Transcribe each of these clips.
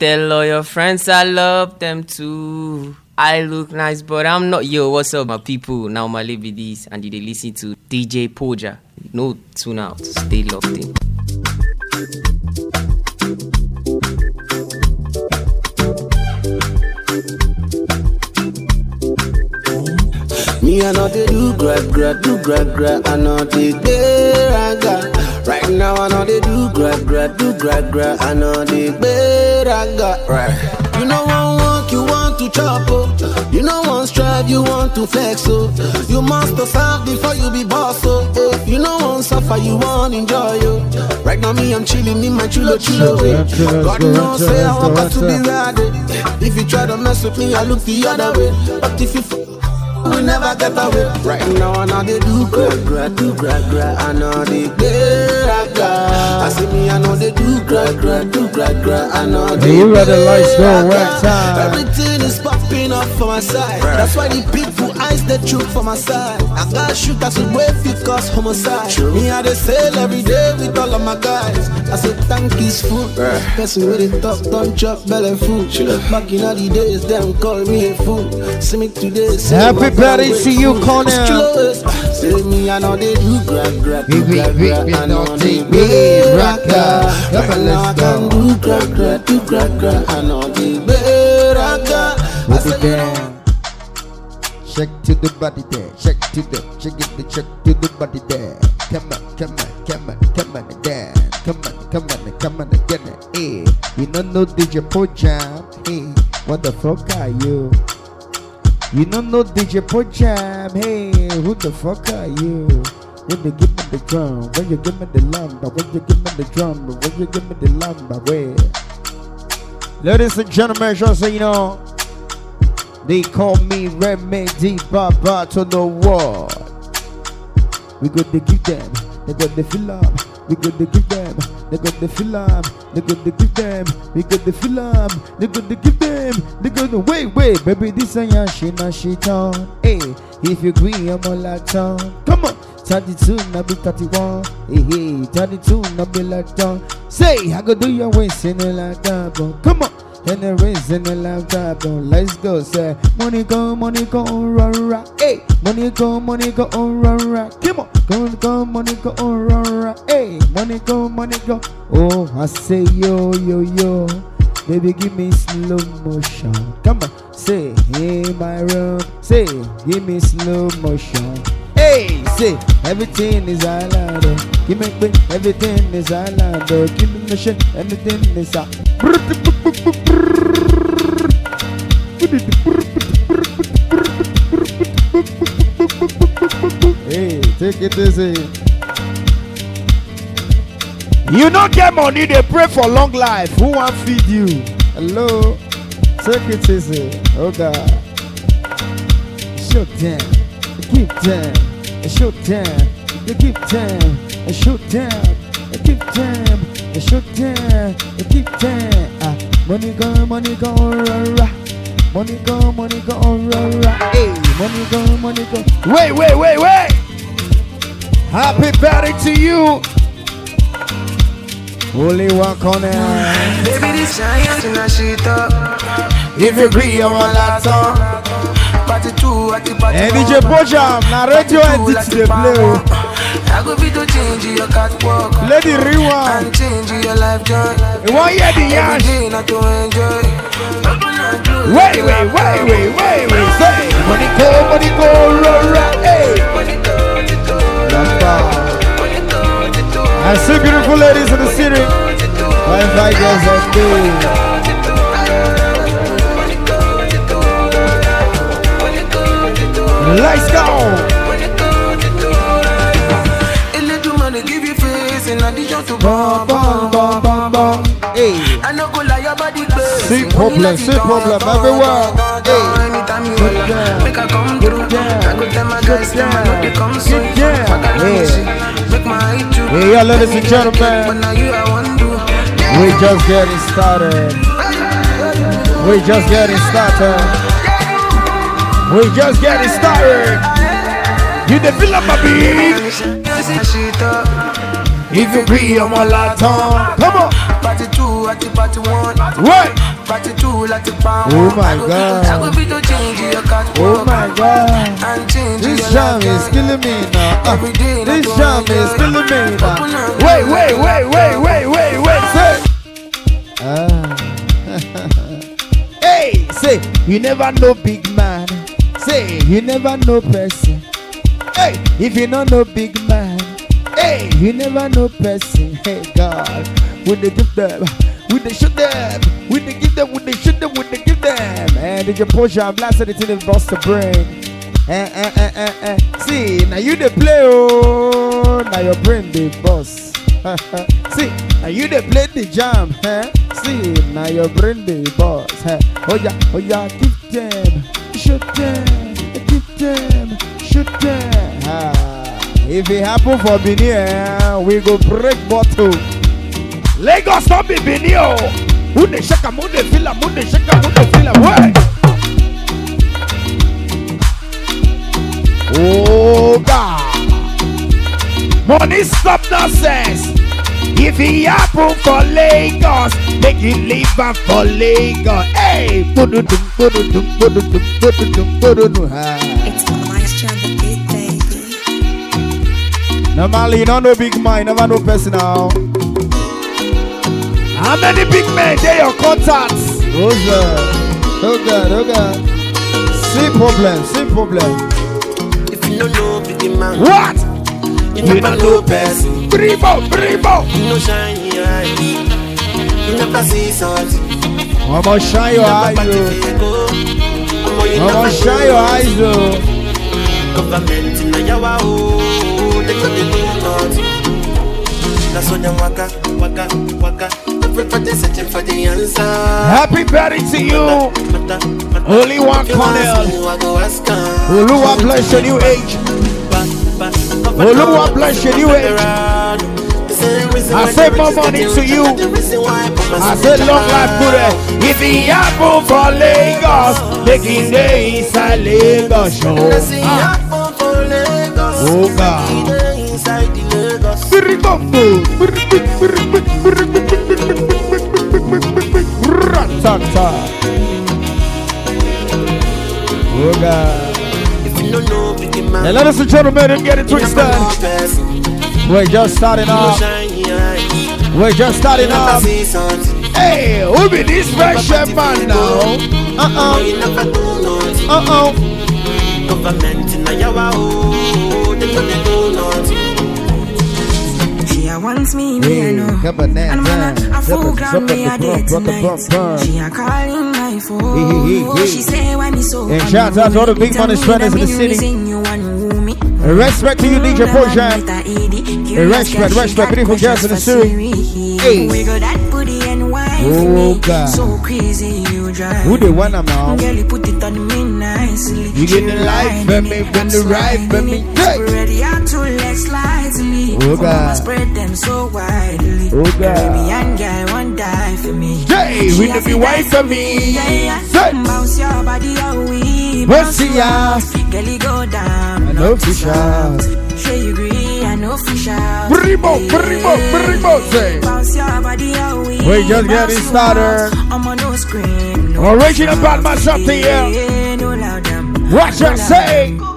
tell all your friends I love them too. I look nice, but I'm not. Yo, what's up, my people? Now, my this, and you they listen to DJ Poja. No tune out. Stay locked in. Me I know they do gra gra, do gra gra, I know they beraga. Right now I know they do grab, grab, do grab, grab. I know they beraga. Right. You know one walk, you want to chop oh. You know one strive, you want to flex oh. You must serve before you be boss oh. oh. You know one suffer, you want enjoy oh. Right now me I'm chilling in my chulo chulo way. God knows say I want to be ready. If you try to mess with me, I look the other way. But if you we never get away. Right now, I know they do gra gra, do gra gra. I know they gra gra. I see me, I know they do gra gra, do gra gra. I know they you got the lights go right time. Everything is popping up for my side. That's why the people eyes the truth for my side. I got shooters with way fit cause homicide. Me, I they sell every day with all of my guys. I say thank is food. Person with it talk, don't chop belly food. Back in all the days, them call me a fool. See me today, say Happy birthday to you, Connor. Say me, I know they do gra gra, do We- we- gra we- gra. we I know they take me, gra rocker. gra. Come Right on, now I can do gra gra, do gra gra. I know they gra. I it down. Shake to the body there, shake to the, shake it, the shake to the body there. Come on, come on, come on, come on again. Come on, come on, come on again. Hey, you don't know DJ Pojam. Hey, what the fuck are you? You don't know DJ Pojam. Hey, who the fuck are you? When you give me the drum, when you give me the lumber, when you give me the drum, when you give me the lumber, where? Ladies and gentlemen, just so you know, they call me Remedy Baba to the world. We got to give them, they got the fill up. We got to give them, they got the fill up. They got to give them, we got the fill up. They got to give them, they got to wait, wait, baby, this ain't your shit, now shit on. Hey, if you agree, I'm all like on. Come on. 32, now be 31. Hey, hey, 32, now be like down. Say, I go do your waist in it like that, but come on. And the in the laptop, don't let's go, say, money go, money go, ra ra, hey, money go, money go, ra ra, come on, go, go, money go, ra ra, hey, money go, money go, oh, I say yo, yo, yo, baby, give me slow motion, come on, say, in my room, say, give me slow motion. Hey, say everything is oh. Give me quick, everything is oh. Give me mission, everything is a. Hey, take it easy. You don't get money, they pray for long life. Who want feed you? Hello, take it easy. Oh God. Shut down, keep down, shut down, keep down, shut down, keep down, shut down, keep down. Money go, money go, ra ra. Money go, money go, ra ra. Hey, money go, money go. Wait, wait, wait, wait. Happy birthday to you. Only one corner. Baby, this giant in a sheet up. If you agree, I want that song. Party two at the party. And DJ Bojam, na radio edit dey play o. I go fit to change your catwalk. Rewind. And change your life joy. You want hear the yash? Not to enjoy. Wait, wait, wait, wait, wait, wait. Say, money go, money go, ra ra, hey. I see beautiful ladies in the city. Five five girls on day. Let's go. Bum, bomb, bum, bum, bum, bum. Hey. I no go lie, your body crazy. See problem, see problem everywhere. Hey. gone. Anytime you Good want, girl. make I come through. I go tell my guys, them I know they come girl. soon. Good girl. Fuck I Yeah. Make my eye too. Hey, yeah, ladies and gentlemen, now you I want to. we just getting started. We just getting started. We just getting started. You the feel up my beat. If you agree, I'm a lot on. Come on. Party two at the party one. Wait. party too like a power. Oh my God. I go be to change your. Oh my God. And change This jam is killing me now. Every day, this jam is killing me now. Wait, wait, wait, wait, wait, wait, wait. Say. Ah. hey, say you never know big man. Say you never know person. Hey, if you don't know big man. Hey, you never know person. Hey God, when they give them, when they shoot them, when they give them, when they shoot them, when they give them. And did you push and blast it in the bust the brain? Eh, eh, eh, eh, eh. See, now you the play, oh, now your brain the boss. See, now you the play the jam, eh? See, now your brain the boss. Eh? Oh yeah, oh yeah, give them, shoot them, give them, shoot them. Ah, if it happen for Benin, eh, we go break bottle. Lagos not be Benin, oh. Who they shake 'em, who they feel 'em, who they shake 'em, who they feel 'em, wait. Oh God. Money stop nonsense. If he happen for Lagos, make it live am for Lagos. Hey. It's Baby. Normally, you don't big man, never know personal. How many big men they your contacts? Oh God, oh God, oh God. See problem, see problem. If you don't know big man, What? you never know person. Brimo, brimo. You know shiny eyes. You never see something. I'ma shine your eyes, Never party go. Omo, you I'ma shine your oh? eyes, oh. Government in a yawa oh, they could do. That's what them waka, waka, waka. Everybody searching for the answer. Happy birthday to you. Only one If you ask Cornell. me, I go ask her. Oluwa bless your new age. Oluwa bless your new age. The same reason I say more money to you. the reason why Papa I say long life good. If he happen for Lagos, making day inside Lagos show. Let's see happen for Lagos. Oh, God. Inside the Lagos. Ratata. Oh man. And ladies and gentlemen, don't get it twisted. We're just starting off. We're just starting off. Hey, who be this fresh man now? Uh Uh You never do nothing. uh. Uh oh. Government in a wants me, me I know. come on now, And a, a full ground me a day drop, drop it, tonight. She a calling my phone. Hey, hey, hey. She say when it's so. And shout out to all the big money spenders in the city. You want woo me. Respect to you, DJ. Hey, respect, respect, beautiful girls in the city. Hey. We got that booty and wine Oh, me. God. So crazy you drive. Who they want now? Girl, you put it on me nicely. You get the life for me, when the right for me. Hey. Oh, God. spread them so widely. Oh, God. Caribbean girl won't die for me. Hey, She with have the to wife die for me. Yeah, yeah. Say. Bounce your body, oh, we. What's the ass? Girl, you go down. I know fish out. Sure you agree, I know fish out. Brimo, brimo, brimo, say. Bounce your body, oh, we. We just Bounce getting started. I'm on no scream. No Original bad man something here. No loud them. What you say? Hey.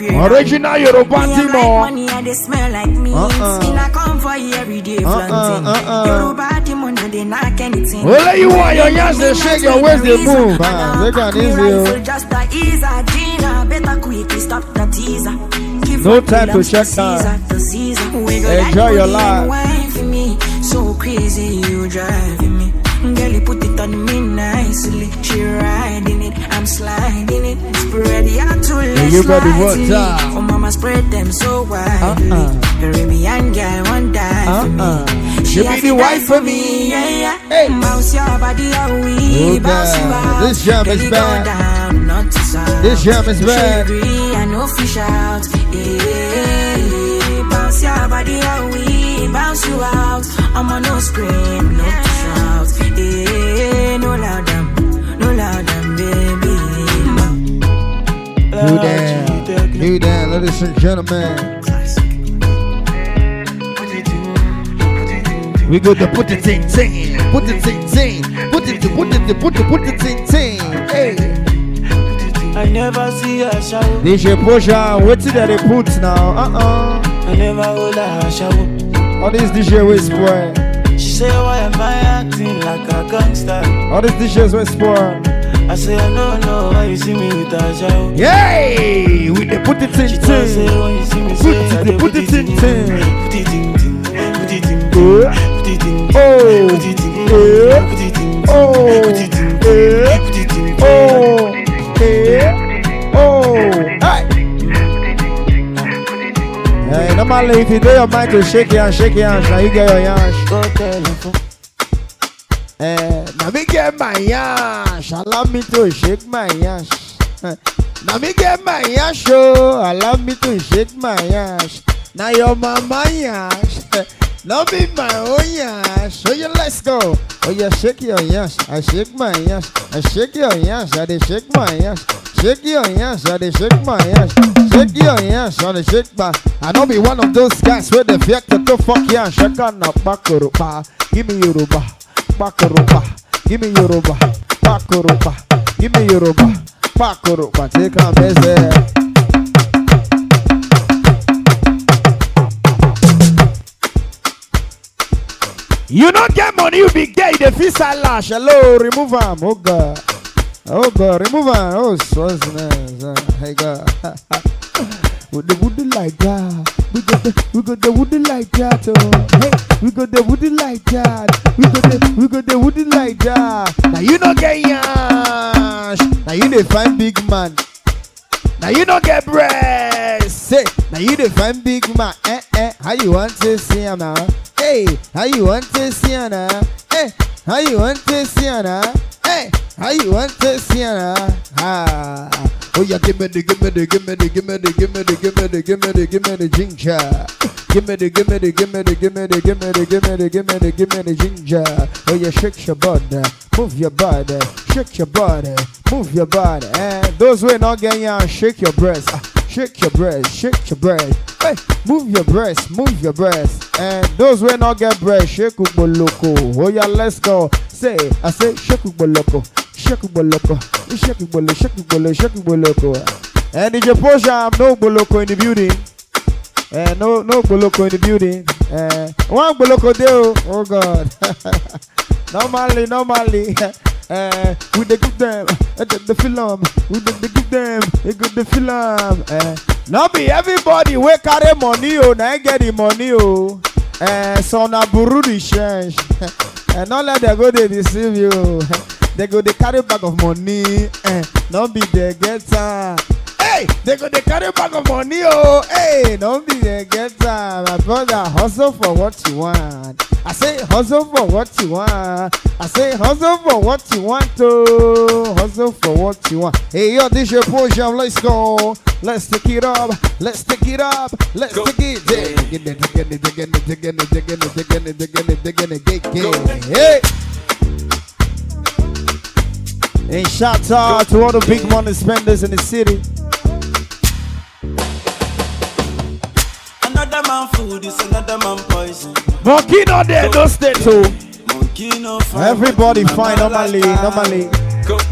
Original Yoruba a Timo. Oh. money and they smell like me. Uh-uh. Me not come for you every day uh-uh, flaunting. uh-uh. Yoruba demon, oh, no they knock anything. Only you want your hands they shake, your waist they move. And I'll they can cock me easy, rifle oh. Just a easer, Gina. Uh, better quickly stop the teaser. Uh, give No time to check time. to Caesar. We got Enjoy your life. and wine for me. So crazy, you driving me. Girl, you put it on me nicely. She riding out to left you better watch slightly. out. Oh, mama spread them so widely. Uh-uh. Caribbean girl won't die Uh-uh. for me. Uh-uh. She be the wife for me. Yeah, yeah. Hey. Bounce your body, how we bounce you out. This jam is bad. Down, not to south. This jam is She bad. agree, I know fish out. Yeah, bounce your body, how we bounce you out. I'm on no scream, no You down, you down, ladies and gentlemen. We go to put it in, sing. put it ting ting. Put it, put it, put it, put it ting ting. Hey. I never see her shower. DJ Poja, what did they put now? Uh I never hold her shower. uh. All these DJ boy. She say, Why am I acting like a gangster? All these DJs West boy. I say, I don't know why you see me with a shower. Yay! We they put it She ting say ting. when you see me Put say it, I dey put it in ting. Put it in ting, eh? put it in ting, Yeah. put it in Oh. put it in Yeah. Eh? put it in Oh. put it in Yeah. Eh? put it in Oh. Hey. Oh. Hey. Hey, normally if you do your mind to shake your hand, shake your hands, now you get your yansh. Go tell for Eh, now me get my yash. Allow me to shake my. Eh, Now me get my yash. Oh, to shake my yash. Now your mama. Eh, Now be my own yash. So you let's go. Oh yeah, shake your yash. I shake my yash. I shake your yash. I dey shake my yash. Shake your yash. I dey shake my yash. Shake your yash. I dey shake my. I don't be one of those guys where the fear to fuck yash. I can't back Give me Yoruba. Bakuruba, give me Yoruba. Bakuruba, give me Yoruba. Bakuruba, take a message. You don't get money, you be gay. The fist lash. Hello, remove him. Oh God. Oh God, remove him. Oh, so nice. Hey God. With the woody like that. We got the we got the woody like that. Oh. Hey, we got the woody like that. We got the we got the woody like that you no get yash. Now you dey find big man Now you no get bread. Say, now you dey find big man. Eh eh. How you want to see him now? Hey, how you want to see him now? Hey, how you want to see him now? Hey, how you want to see him now? Ah. Oh yeah, give me the, give me the, give me the, give me the, give me the, give me the, give me the, give me the ginger. Give me the, give me the, give me the, give me the, give me the, give me the, give me the, give me the ginger. Oh yeah, shake your body, move your body, shake your body, move your body. And those who not getting shake your breast, ah, shake your breast, shake your breast. Hey, move your breast, move your breast. And those who not get breast, shake up loco. Oh yeah, let's go. Say, I say shake up loco, shake up loco, shake bolo, shake bolo, shake loco. And DJ Posha, I'm no boloko in the building. Uh, no, no Boloko in the building. Uh, one Boloko there. Oh God. normally, normally. Uh, we dey give them uh, the, the film. We dey dey give them a good the film. Uh, no be everybody wey carry money oh, na get the money oh. Uh, so na buru the change. uh, no let them go dey deceive you. they go dey carry bag of money. Uh, no be dey get am. Hey, they go they carry bag of money, oh. Hey, don't be a getter, my brother. Hustle for what you want. I say hustle for what you want. I say hustle for what you want to. Hustle for what you want. Hey, yo, this your portion. Let's go. Let's take it up. Let's take it up. Let's go. take it. Hey. And shout out to all the big money spenders in the city. Another man food is another man poison. Monkey not there, no stay too. Monkey no fine. Everybody fine normally, lifestyle. normally.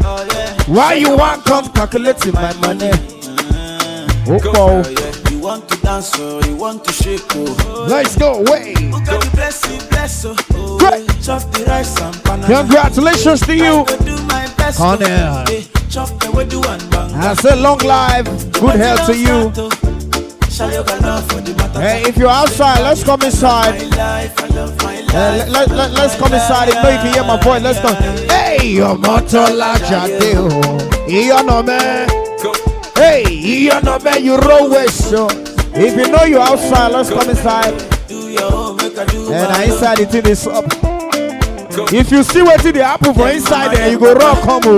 Oh yeah. Why you want come calculating my money? Oh Oh, yeah. You want to dance or you want to shake oh. oh let's go away. Who oh, got the blessing, bless oh. oh. Great. Chop the rice and banana. Congratulations to you. I go do my best. oh. Cornell. Chop the way and bang. I say long life, good health to you. Hey, if you're outside, let's come inside. Uh, let, let, let, let's come inside. If you can hear my voice, let's go. Hey, your motola jade. Iyo no man. Hey, iyo no man, you roll so. If you know you're outside, let's come inside. And I inside the thing is up. If you see what's in the apple for inside there, you go rock combo.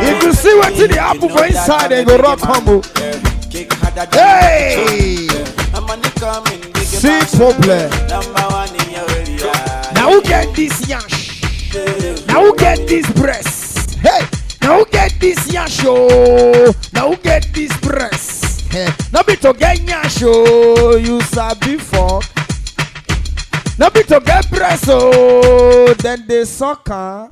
If you see what's in the apple for inside there, you go rock combo. Hey! See problem. Now who get this yash? Now who get this breast? Hey! Now who get this yash? Oh! Now who get this breast? Hey! Now be to get yash oh! You sabi fuck. No be to get breast, oh, then they suck, huh?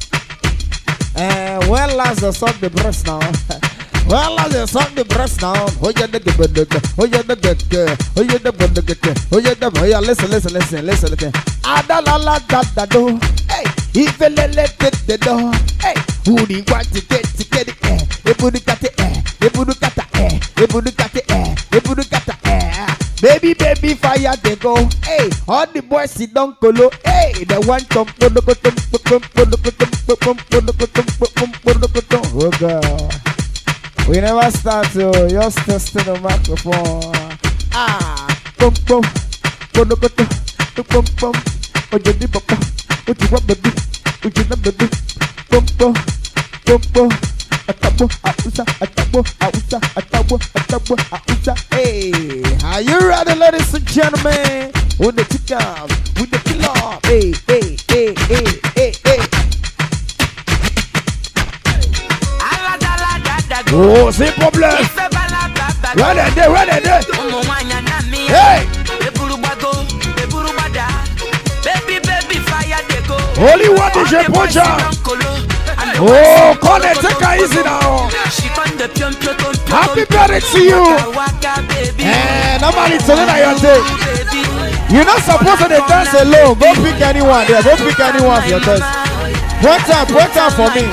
Eh, when last they suck the breast now? When last they suck the breast now? Oh yeah, the good, the oh yeah, the good, oh yeah, the good, the oh yeah, the oh yeah, listen, listen, listen, listen, listen. Ada la la da da do, hey, if you let it the do, hey, who do you want to get to get it? Eh, if you got it, eh, if you got it, eh, if you got it, eh, if you got it, eh. Baby, baby, fire they go. Hey, all the boys sit down colo. Hey, the one come Oh girl, we never start to just testing the microphone. Ah, pum pum, pum pum pum pum. Oh, you need papa, what you want baby? What you want baby? Pum pum, pum pum. Atabo, ausa, atabo, ausa, atabo, atabo, ausa. Hey, are you ready, ladies and gentlemen? With the chicken, with the killer. Hey, Oh, c'est problème. Ready, there. Hey, only one DJ Pocha. Oh, call it, take it easy now. Happy birthday to you. Eh, normally today na your day. You're not supposed to dance alone. Go pick anyone there. Go pick anyone for your dance. Point out, point out for me.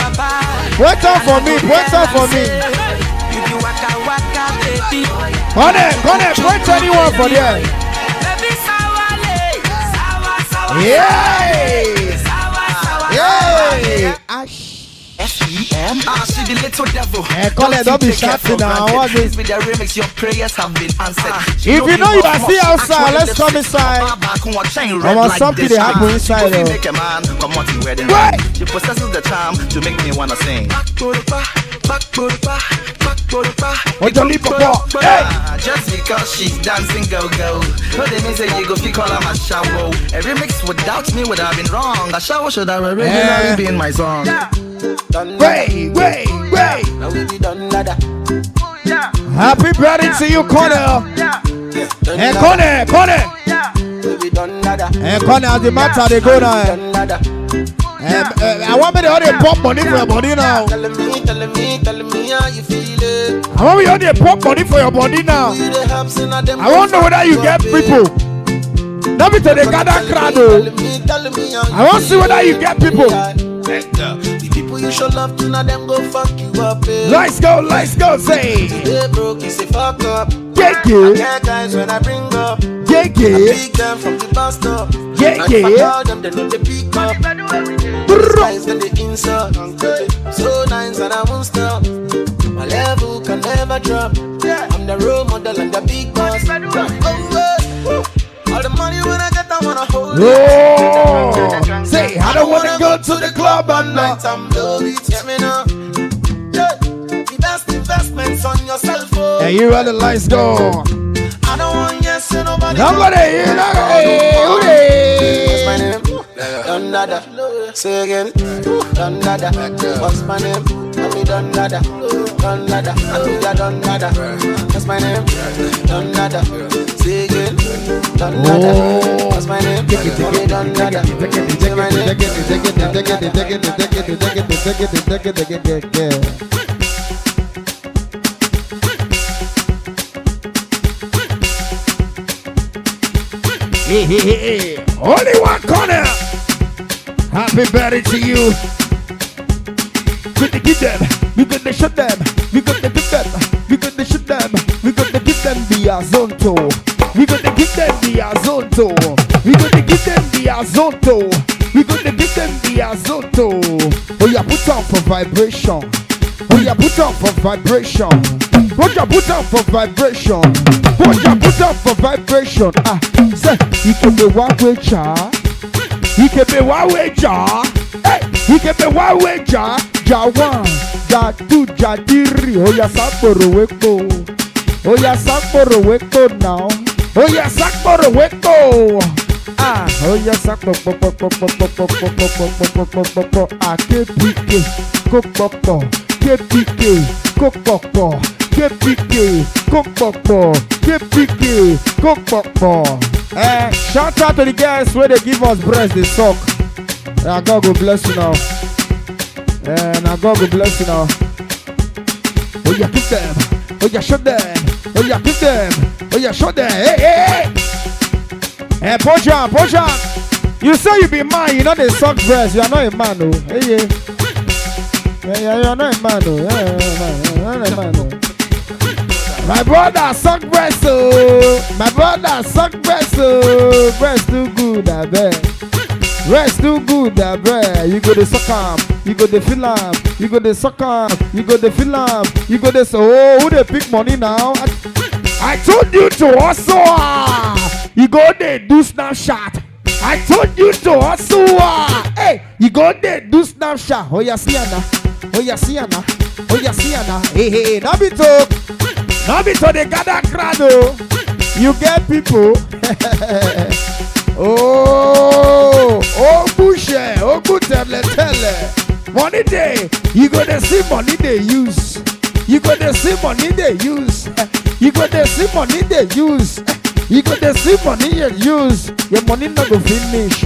Point out for me. Point out for me. Come on, point anyone for there. Yay! Yay! Ash. I see the little devil. Eh, Colin, don't be shouting now. What is- with the remix, your prayers have been answered. If you know you are still outside, let's come inside. I want something to happen inside, though. Make a man come out in wedding Right. She possesses the charm to make me wanna sing. What you leave for? Hey! Just because she's dancing go go. No, they mean say you go fit call her my shower. A remix without me would have been wrong. A shower should have originally Eh. been my song. Wait, wait, wait. Now we be done nada. Happy birthday to you, Connor. Done Hey, nada. Connor, Connor. We be done nada. Hey, Connor, as the matter they go now. Eh. Done nada. Eh, eh, I want me to hold the pop money for your body now. Telling me, telling me, telling me how you feel it. I want me to hold the pop money for your body now. You the helps in a them I want to know whether you get people. Not me to the gather crowd. oh. Telling me, telling me how I want to see whether you get people. The people you show love to, now them go fuck you up. eh. Let's go, let's go, say. They broke, you say fuck up. Yeah, I yeah, get guys when I bring up. yeah, yeah. Pick them from the bus stop. Yeah, And if I call them, they know they pick up. Guys, then they insult. So nice and I won't stop. My level can never drop. I'm the role model and the big boss. Oh, eh. All the money when I get, I wanna hold it. Oh, say, I don't want to go to the club and not. Night I'm low beat, get me now. Yeah. The best investments on yourself. Oh. Hey, you ready? Let's go. I don't want yes, and nobody. Nobody, you know, hey, What's Done nada. Say again. Nada. What's my name? I nada. Nada. I nada. What's my name? Nada. Say again. Nada. What's my name? Nada. Hey, hey, hey, hey. Only one corner. Happy birthday to you. We gonna give them. We gonna shoot them. We gonna give them. We gonna shoot them. We gonna give them the azonto. We gonna give them the azonto. We gonna give them the azonto. We gonna give them the azonto. Oh yeah, put on for vibration. Oh yeah, put on for vibration. Oh yeah, put on for vibration. Oh yeah, put on for vibration. Ah, say you can be one way cha. You can be one way ja. Hey, you can be one way ja. Ja one, ja two, ja three. Oh yeah, sakporo weko. Oh yeah, sakporo weko now. Oh yeah, sakporo weko. Ah, oh yeah, sakporo po po po po po po po po po po po po po. Ah, kpk, kopopo, kpk, kopopo, kpk, kopopo, kpk, kopopo. Eh, shout out to the girls where they give us breast, they suck. Yeah, God go bless you now. Eh, now God go bless you now. Oh yeah, kick them. Oh yeah, show them. Oh yeah, kick them. Oh yeah, show them. Hey, hey, hey. On, push on. You say you be man, you know they suck breast. You are not a man, oh. Hey, yeah. Yeah, yeah, you are not a man, oh. Yeah, yeah, yeah, you are not a man, oh. My brother suck breast, oh. My brother suck breast, oh. Breast too good, I bet. Breast too good, I bet. You go to suck am, you go to feel am, you go to suck am, you go to feel am, you go to say, oh, who they pick money now? I, I told you to hustle, ah. You go there do Snapchat. I told you to hustle, ah. Hey, you go there do Snapchat. Oh yeah, see Anna. Oh yeah, see Anna. Oh yeah, see Anna. Hey, hey, hey, now be talk. Now be to the gather crowd. You get people. oh, oh, bushe, oh, good tele tele. Money day, you go to see money they use. You go to see money they use. You go to see money they use. You go to see money you use. Your money not go finish.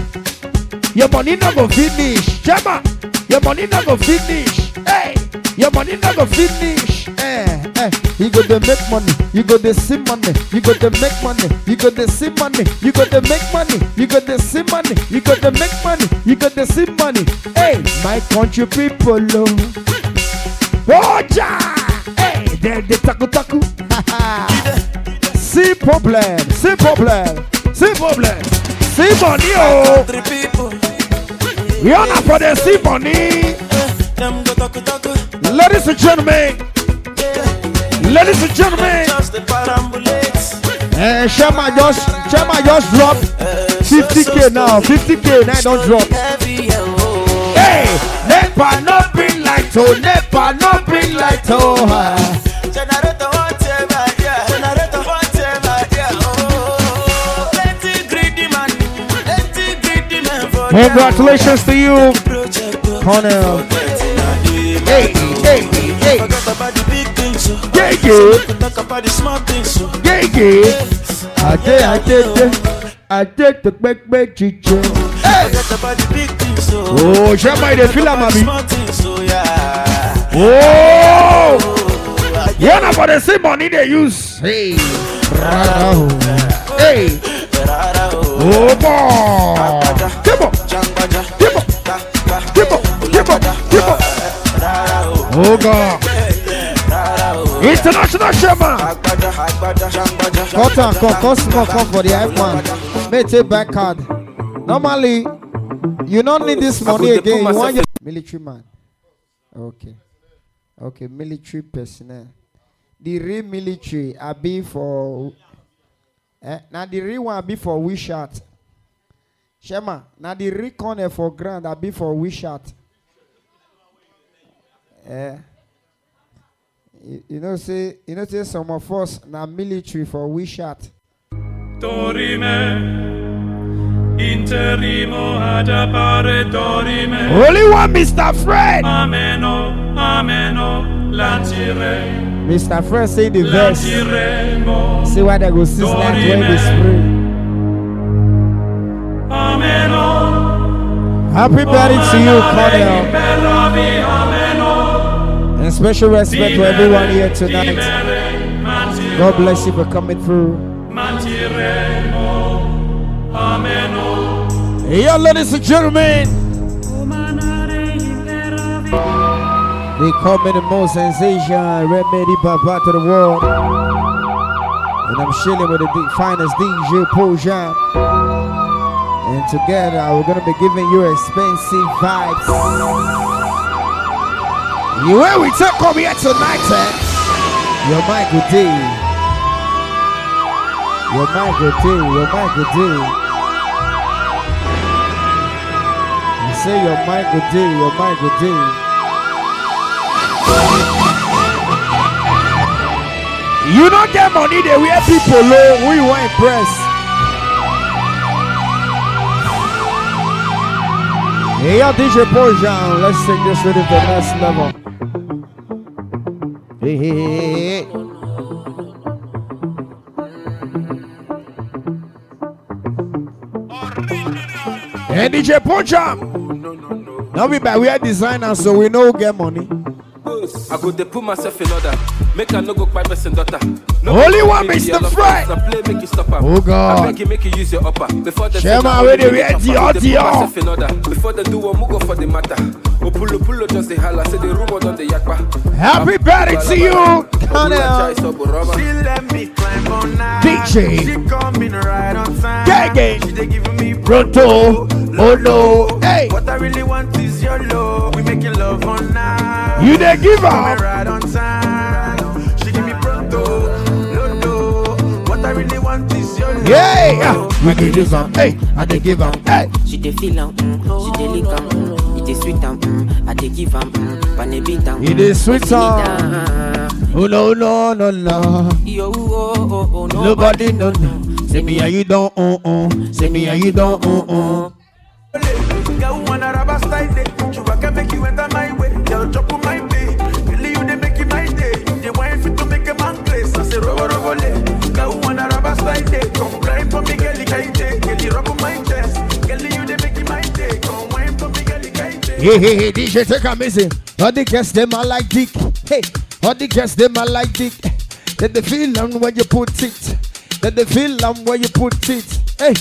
Your money not go finish. Chema, your money not go finish. Hey, your money not go finish. Eh, eh. You go to make money. You go to see money. You go to make money. You go to see money. You go to make money. You go to see money. You go to make money. You go to see money. Hey, my country people, oh. Oja! Hey, they the taku taku. See problem, see problem, see problem. See money, oh. Three people, We not for the see money. Ladies and gentlemen, ladies and gentlemen. Just the parambulates. Eh, Shema just, Shema just dropped 50k now, 50k now don't drop. Oh. Hey, Nepa no bring light, Nepa no bring light, oh. ah. Generator want to buy, yeah. Generator want to buy, yeah. Plenty greedy man, plenty greedy man for Congratulations to you, their Hey, hey, hey, Forget about the big things, so. yeah, yeah. We talk about the small things, so. Yeah, yeah. I did, I did, I did the big, big chicho. Hey. Forget about the big things, so. Oh, Shema, they feel the a small things, so yeah. Oh, yeah, now for the same money they use. Hey, hey, oh boy. Give up, Oh God. International Shema. Cut and come, come small, come for the iPhone. May take back card. Normally, you don't need this money again. You want your military man. Okay. Okay, military personnel. The real military I be for eh, now the real one be for Wishat. Shema, now the real corner for grand I be for Wishat. Eh. You, you know say you know say some of us now military for Wishat. Dorime, interimo ad appare dorime. Only one Mr. Fred. Ameno, ameno, lancire, Mr. Fred say the verse. lanciremo. See why they go six nights when they spray. Ameno, Happy birthday to you, Cornell. And special respect to everyone here tonight. God bless you for coming through. mantiremo. Ameno. Hey, yo, ladies and gentlemen. They call me the most sensation, remedy papa to the world. And I'm chilling with the finest DJ Pojan. And together we're gonna be giving you expensive vibes. You where we take come here tonight, eh? Your mind good day. Your mind good day. Your mind good day. I say your mind good day. Your mind good day. You don't get money they wear people low. Who you want impress? Hey, yo, DJ Pojan, let's take this to the next level. Hey, DJ Poncham. Now we by we are designers, so we know get money. I go dey put myself in order. Make I no go kpai person daughter. No Only one Mr. Fry. play make you stop. Oh, God. I beg you make you use your upper. Before they Shema, where they wear the audio. Before they do one, go for the matter. Opulo pulo just dey holla, say the rumor don dey yakpa. Happy birthday to you, Opulo Connell. chai so boroma. She let me climb on night. DJ. She coming right on time. Gang, gang. She they giving me Pronto. Oh no. Hey. What I really want is your love. We making love on night. You dey give Coming up. right on time. She give me pronto, I really want is your love. Yeah. We dey give am. Hey. I dey give am. Hey. She dey feel am, mm, she dey lick am, it dey sweet am, mm, I dey give am, mm, pane beat am. It is sweet am. Oh no no no no. Yo, oh, oh, oh, no. Nobody no no. Say me and you don't uh uh. Say me and you don't. Girl, wanna rubber style day. You can make you enter my way. Hey hey hey DJ take a missing. All the girls them I like dick. Hey. All the girls them I like dick. Then they feel am when you put it. Then they feel am when you put it. Hey.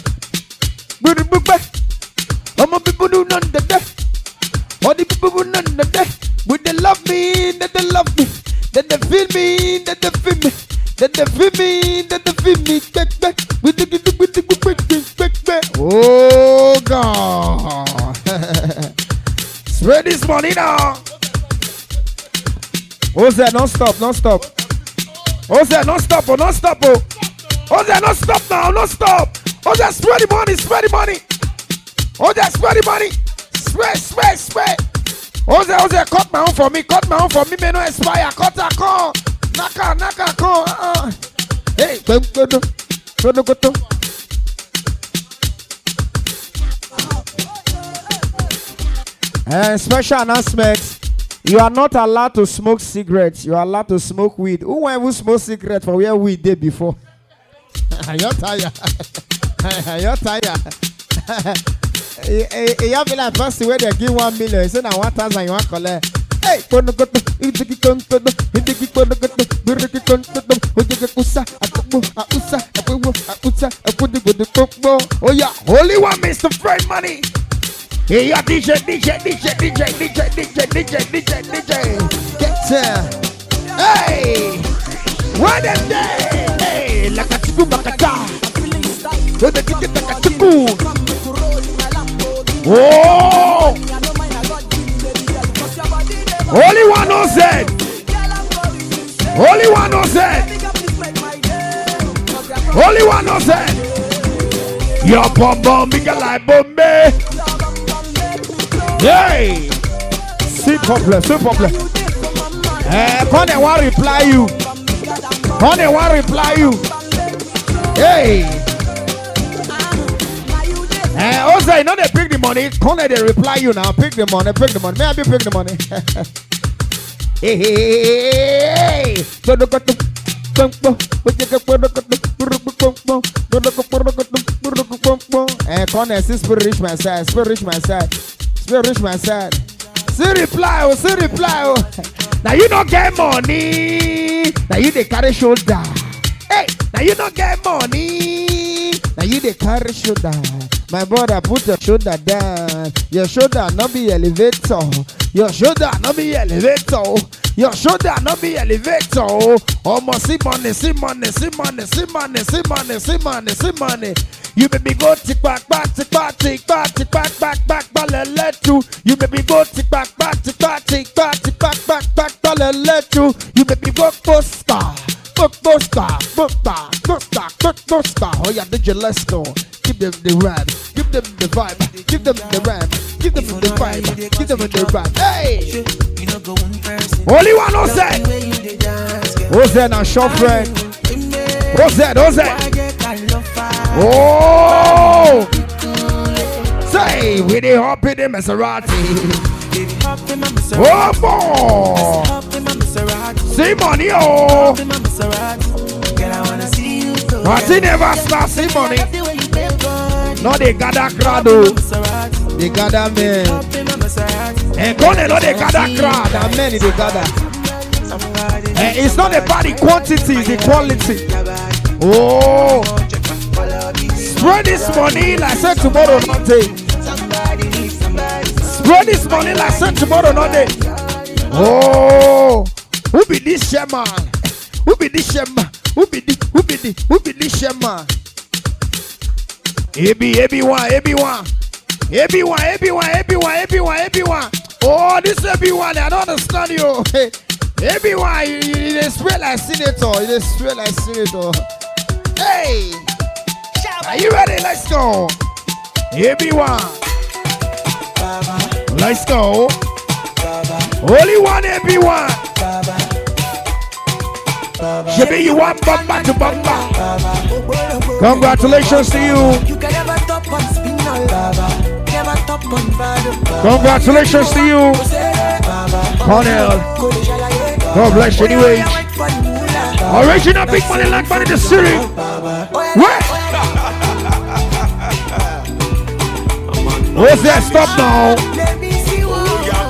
Booty boop I'm a people do none the day. All the people who none the day. Would they love me? That they love me. That they feel me? That they feel me. That they feel me? That they feel me. Back back. With the with the with the quick back back. Oh God. Spread this money now. What's that? Non stop, non stop. What's that? Non stop, oh, non stop, oh. What's that? Non stop now, non stop. What's that? Spread the money, spread the money. Oh, that spread the money. Spread, spread, spread. Oh, that, oh, that, cut my own for me, cut my own for me, may no expire. Cut a con. Naka, naka, con. Uh-uh. Hey, go, go, go, go, go, go, Uh, special announcement. You are not allowed to smoke cigarettes. You are allowed to smoke weed. Who went who smoke cigarettes for where we did before? You're tired. You're tired. Eh, eh, you have been like person where they give one million You said I want thousand you want collect. Hey, konokoto, idigi konkodo, one Mr. Fred Money. Hey, yeah, DJ, DJ, DJ, DJ, DJ, DJ, DJ, DJ, DJ. Get there. Hey, what them day? Hey, like a lakatiku bakata. Odekike takatiku. Oh! Only one knows it. Only one knows it. Only one knows it. Your bum bum big like Bombay. Hey! See problem, see problem. Eh, come and one reply you. Come and one reply you. Hey! Eh, also, you know they pick the money. Come they reply you now. Pick the money, pick the money. May I be pick the money? hey, hey, hey, ojekepodokoto, burukupompo, godokopodokoto, burukupompo. Eh, see spirit reach my side, spirit reach my side, spirit reach my side. See reply, oh, see reply, oh. Now you don't get money. Now you they carry shoulder. Hey, now you don't get money. Now you they carry shoulder. My brother, put your shoulder down. Your shoulder not be elevator. Your shoulder not be elevator. Your shoulder not be elevator. Oh, almost see money, see money, see money, see money, see money, see money, see money. You may be go tick back, back, tick back, tick back, tick back, back, back, back, let you. You may be go tick back, back, tick back, tick back, tick back, back, back, back, let you. You may be go poster. Buster, Buster, Buster, Buster. Oh yeah, DJ, let's go. Give them the rap, give them the vibe, give them the rap, give them the vibe, give them the rap. Hey! Only one who said. Who's that now, short friend? Who's that? Who's that? Oh! Say, we the hop in the Maserati. Oh boy! See money, oh! But he never see money. No, they gather crowd. oh. They gather men. And Kone, no, they gather crowd. And men, they gather. And it's not about the quantity, it's the quality. Oh. Spread this money like said tomorrow, not day. Spread this money like said tomorrow, not day. Oh. Who be this shaman? Who be this shaman? Who be this? Who be this? Who be this shaman? AB, AB1, AB1. AB1, AB1, AB1, AB1, AB1. Oh, this AB1, I don't understand you. Hey, AB1, you, you, you spray like senator. You spray like senator. Hey, are you ready? Let's go. AB1. Let's go. Only one AB1. Shabi, you want bamba to bamba. Congratulations to you. You can never top on spin Never top on vibe. Congratulations to you. Cornell. God bless you anyway. Original big money like money the city. What? What's that? Stop now.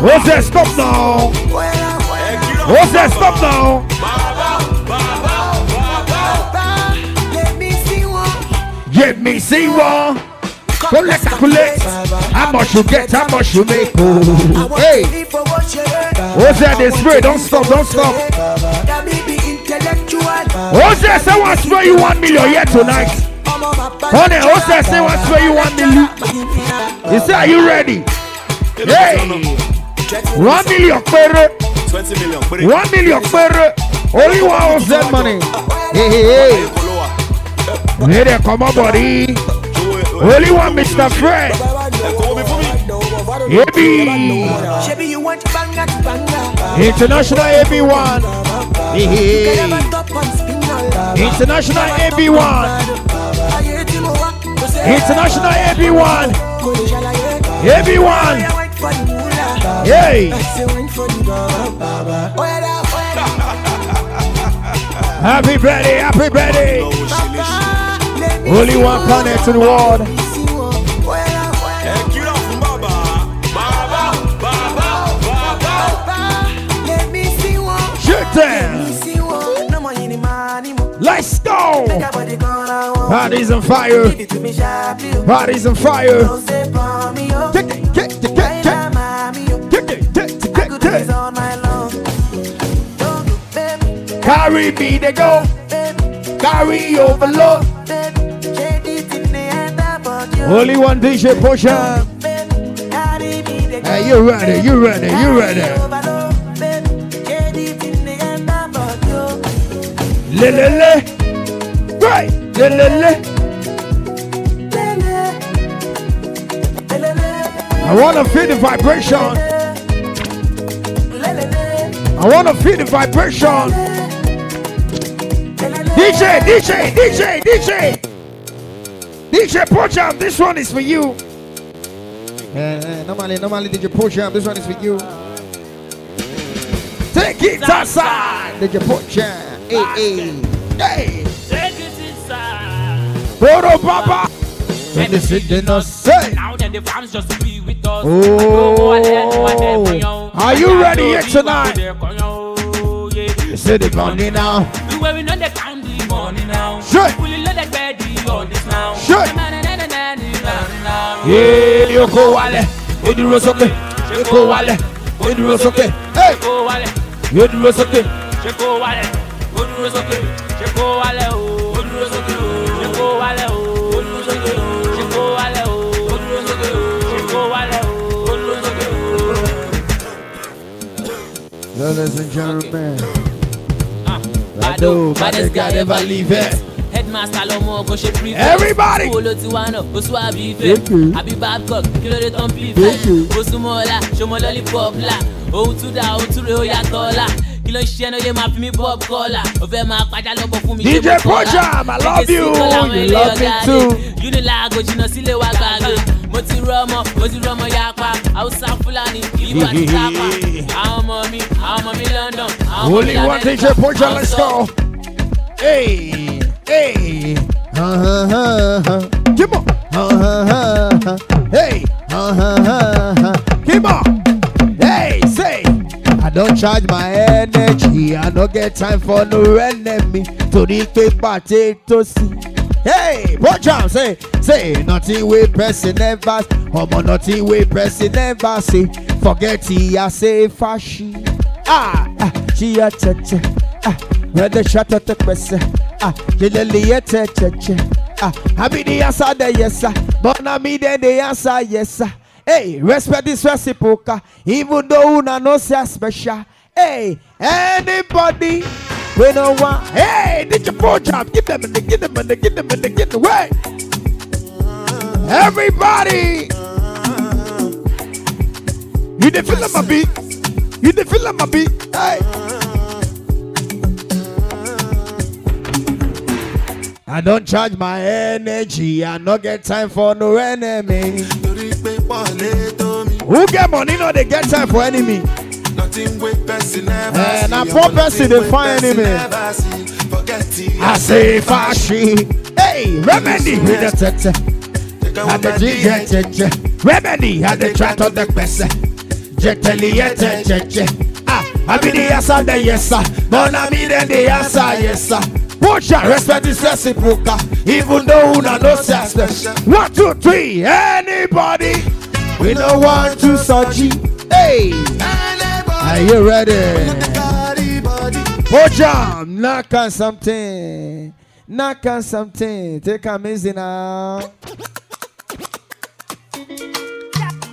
What's that? Stop now. What's that? Stop now. Give me see one. Collect, collect. How much you get? How much you make? Oh, hey. What's that? They spray. Don't stop. Don't stop. What's that? Someone spray you one million here tonight. Honey, what's that? Say one spray you one million. He say, are you ready? Hey. One million pere. 20 million. It. One million pere. Only one of that money. Hey, hey, hey. Hey there, come on, buddy. Only one Mr. Fred. AB. International AB1. Hey, You hey, can never hey. top on spin International AB1. International AB1. AB1. Hey. Happy birthday, happy birthday. Only one planet to the world. Shut down. Let's go. Bodies on fire. Bodies on fire. Kick it, kick it, kick it, kick it, kick it, kick it, kick it. Carry me, they go. Carry overload. Only one DJ Posha. Hey, you ready? You ready? You ready? Le le le. Right. Le le le. I wanna feel the vibration. I wanna feel the vibration. DJ, DJ, DJ, DJ. DJ Pocham, this one is for you. Uh, normally, normally DJ Pocham, this one is for you. Take it outside. DJ Pocham. Hey, hey, hey. Photo Papa. When they sit in us, say. Now then the fans just to be with us. Oh, are you ready yet tonight? You say the money now. We where we know they count the money now. Shit. This now. Shit. Yeah. Yeah, you go wale. You do roll sókè. You go wale. You do roll sókè. Hey, Ṣé kó wálẹ̀? you do roll sókè. Ṣé kó wálẹ̀? Ó dúró sókè. Ṣé kó wálẹ̀ o? Ó dúró sókè o. Ṣé kó wálẹ̀ o? Ó dúró sókè o. Ṣé kó wálẹ̀ o? Dúró sókè o. Ṣé kó wálẹ̀ o? Dúró sókè o. Ladies and gentlemen, Bado, baddest guy ever leave it. Headmaster lọmọ kò ṣe free Everybody. Kó ló ti wá náà, sún àbí ìfẹ́. Àbí Babcock, kí ló dé tán bí? Ó súnmọ́ ọ̀la, ṣọmọ lollipop la. Òun tún dá, òun tún rè ó yàtọ̀ ọ̀la. Kí ló ń ṣiṣẹ́ náà yé máa fi mí pop kọ́là? Ó fẹ́ máa pàjá lọ́bọ̀ fún mi ṣé DJ mo kọ́lá? Pojam, I love you. You love me too. dé. Unilag òjìnà sílé wa gbàgbé. Mo ti rọ́mọ, mo ti rọ́mọ yapa. Hausa Fúlàní, ìlú àti Tápà. Àwọn ọmọ mi, àwọn ọmọ mi London. àwọn ọmọ mi Only one Amẹ́ríkà. DJ Pocha, let's go. Hey, hey. Uh-huh, uh-huh. Come on. Uh huh. Hey. Uh huh. Keep on. Hey. Say. I don't charge my energy. I don't get time for no enemy. Torí pé potato sí. Hey, watch out, say, say, nothing we person never, omo nothing we person never say. Forget it, I say fashion. Ah, ah, she a che. Ah, where the shot at the question. Ah, she lily a che che. Ah, I be the answer the yes sir, but now me then the answer yes sir. Hey, respect this reciprocal, even though una no say special. Hey, anybody we don't want. Hey, did your poor job? Give them a and give them and give them give them away. Everybody, you the feel my beat. You the feel my beat. Hey. I don't charge my energy. I no get time for no enemy. Who get money? No, they get time for enemy. Nothing person never Eh, see. na Omo, poor person wey find person enemy. I say fashion. Hey, remedy with the tete. Had the tete. Remedy had the chat on the person. Jeteli yete tete. Ah, I be the answer the yes sir. I me then the answer yes sir. Watch out, respect this reciprocal. Even though una no say special. One, two, three. Anybody? We don't want to surgery. Hey, are you ready? Watch out, knock on something. Knock on something. Take a easy now.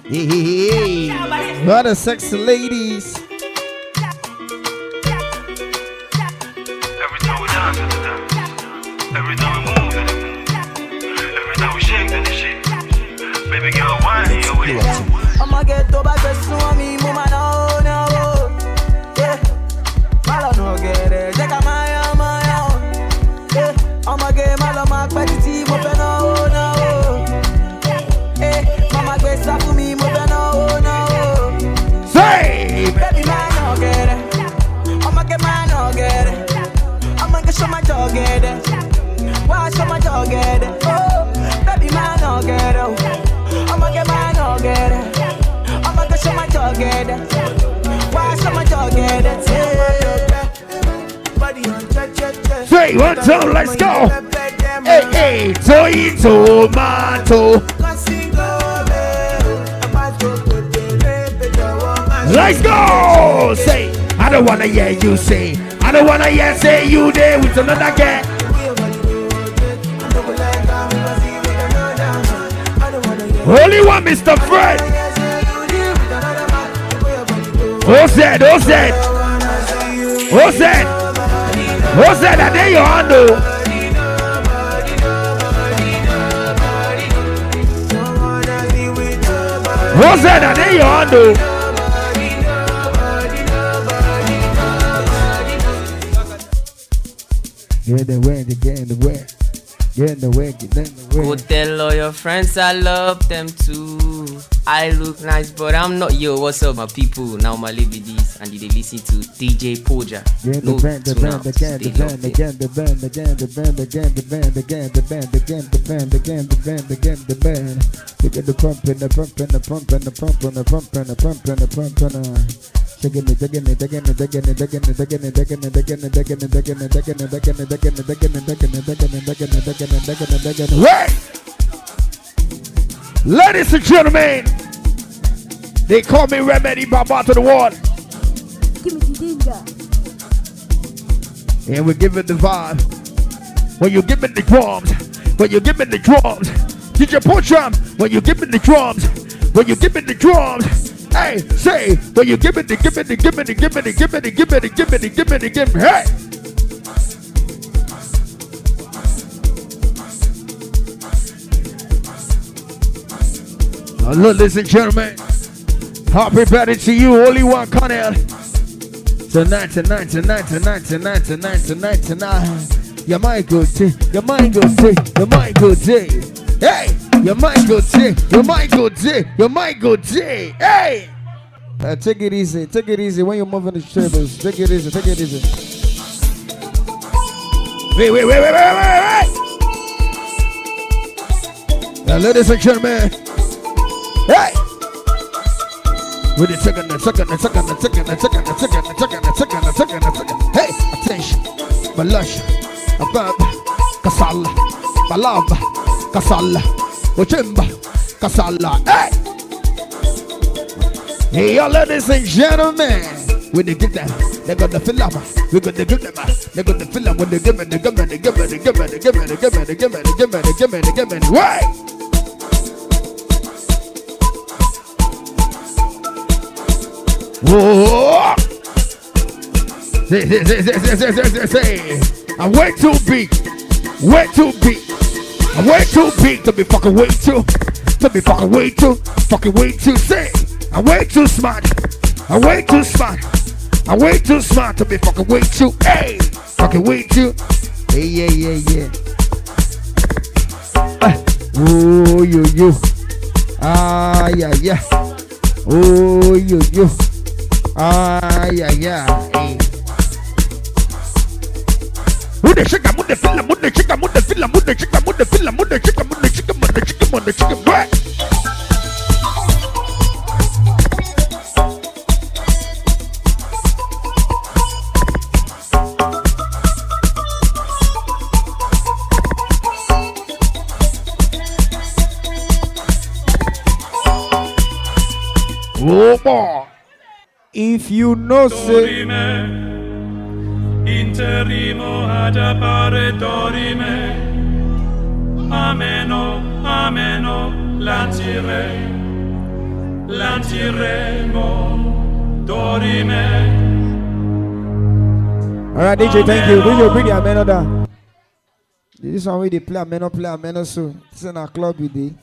Hey, hey, hey. What a sexy ladies. I'ma get to back to swami, mama no no. Yeah, malo no get it. Take a maya maya. Yeah, I'ma get malo ma petty tea, mo fe no oh, no. Yeah, mama get sa for me, mo fe no oh, no. Say, baby man no it. I'ma get man no it. I'ma get show my dog it. Why show my dog it? Oh, baby man no it. Oh. I'ma get man together. Oh my gosh, I'm together. Why am I together? Three, one, two, let's go. Hey, hey, toy tomato. Let's go. Say, I don't wanna hear you say. I don't wanna hear say you there with another guy. Only one, Mr. Fred. What's that? Oh? What's that? What's that? What's that? That day you handle. What's oh? that? That day you handle. Yeah, they were, they get in the way get in the way, get in the way. Go tell all your friends I love them too. I look nice, but I'm not. Yo, what's up, my people? Now my this, and they listen to DJ Poja. Get No the band, the band, again, the band, again, the band, again, the band, again, the band, again, the band, again, the band, again, the band, again, the band. Get the pump and the pump and the pump and the pump and the pump and the pump and the pump and the. Shaking it, digging it, digging it, digging it, digging it, digging it, digging it, digging it, digging it, digging it, digging it, digging it, digging it, digging it, digging it, digging it, digging it, digging it, digging it, digging it. Wait! Ladies and gentlemen, they call me Remedy Baba to the wall. Give me the danger. And we give it the vibe. When you give me the drums, when you give me the drums, DJ Pusham, when you give me the drums, when you give me the drums, hey, say, when you give it the, give me the, give me the, give me the, give me the, give me the, give me the, give me the, give me, hey. Now, look, ladies and gentlemen, happy birthday to you, only one Connell. Tonight, tonight, tonight, tonight, tonight, tonight, tonight, tonight. Your mind good day, your mind good day, your mind good day. Hey, your mind good day, your mind good day, your mind good day. Hey. Uh, take it easy, take it easy when you're moving the tables. Take it easy, take it easy. Wait, wait, wait, wait, wait, wait, wait. Now, ladies and gentlemen, hey! With the second, the second, the second, the second, the second, the second, the second, the second, the second, the second. Hey, attention. Balash, Abab, Kasala, Balab, Kasala, Uchimba, Kasala. Hey! Hey, ladies and gentlemen, when they get that, they got the fill. We got the good them. They got the fill when they give me, they give me, they give me, they give me, they give me, they give me, they give me, they give me, they give me, they give me. Why? Whoa! Say, say, say, say, say, say, say, say, say. I'm way too big. Way too big. I'm way too big to be fucking way too. To be fucking way too. Fucking way too. Say. I'm way too smart. I'm way too smart. I'm way too smart to be fucking way too. Hey! Fucking way too. Hey, yeah, yeah, yeah. Ah, oh, yo, yo. Ah, yeah, yeah. Oh, yo, yo. Ah, yeah, yeah. Hey. The chicken, the filler, the chicken, the filler, the chicken, the filler, the chicken, the chicken, the chicken, the chicken. Oh. If you know, say interrimo ad appare dorime. Ameno, ameno, lancire, lanciremo, dorime. All right, DJ, thank you. Bring your bring your ameno down. This one we they play ameno, play ameno so. This in our club we dey.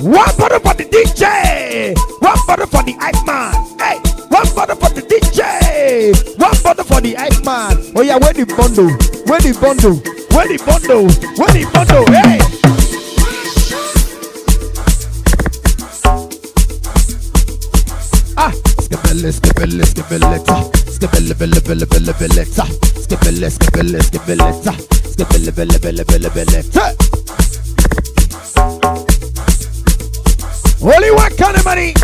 One bottle for the DJ. One bottle for the hype man. Hey, one bottle for the DJ. One bottle for the hype man. Oh yeah, where the bundle? Where the bundle? Where the bundle? Where the bundle? Hey. Ah, skibele, skibele, skibele. Skibele, bele, bele, bele, bele. Skibele, skibele, skibele. Skibele. Only one kind of money.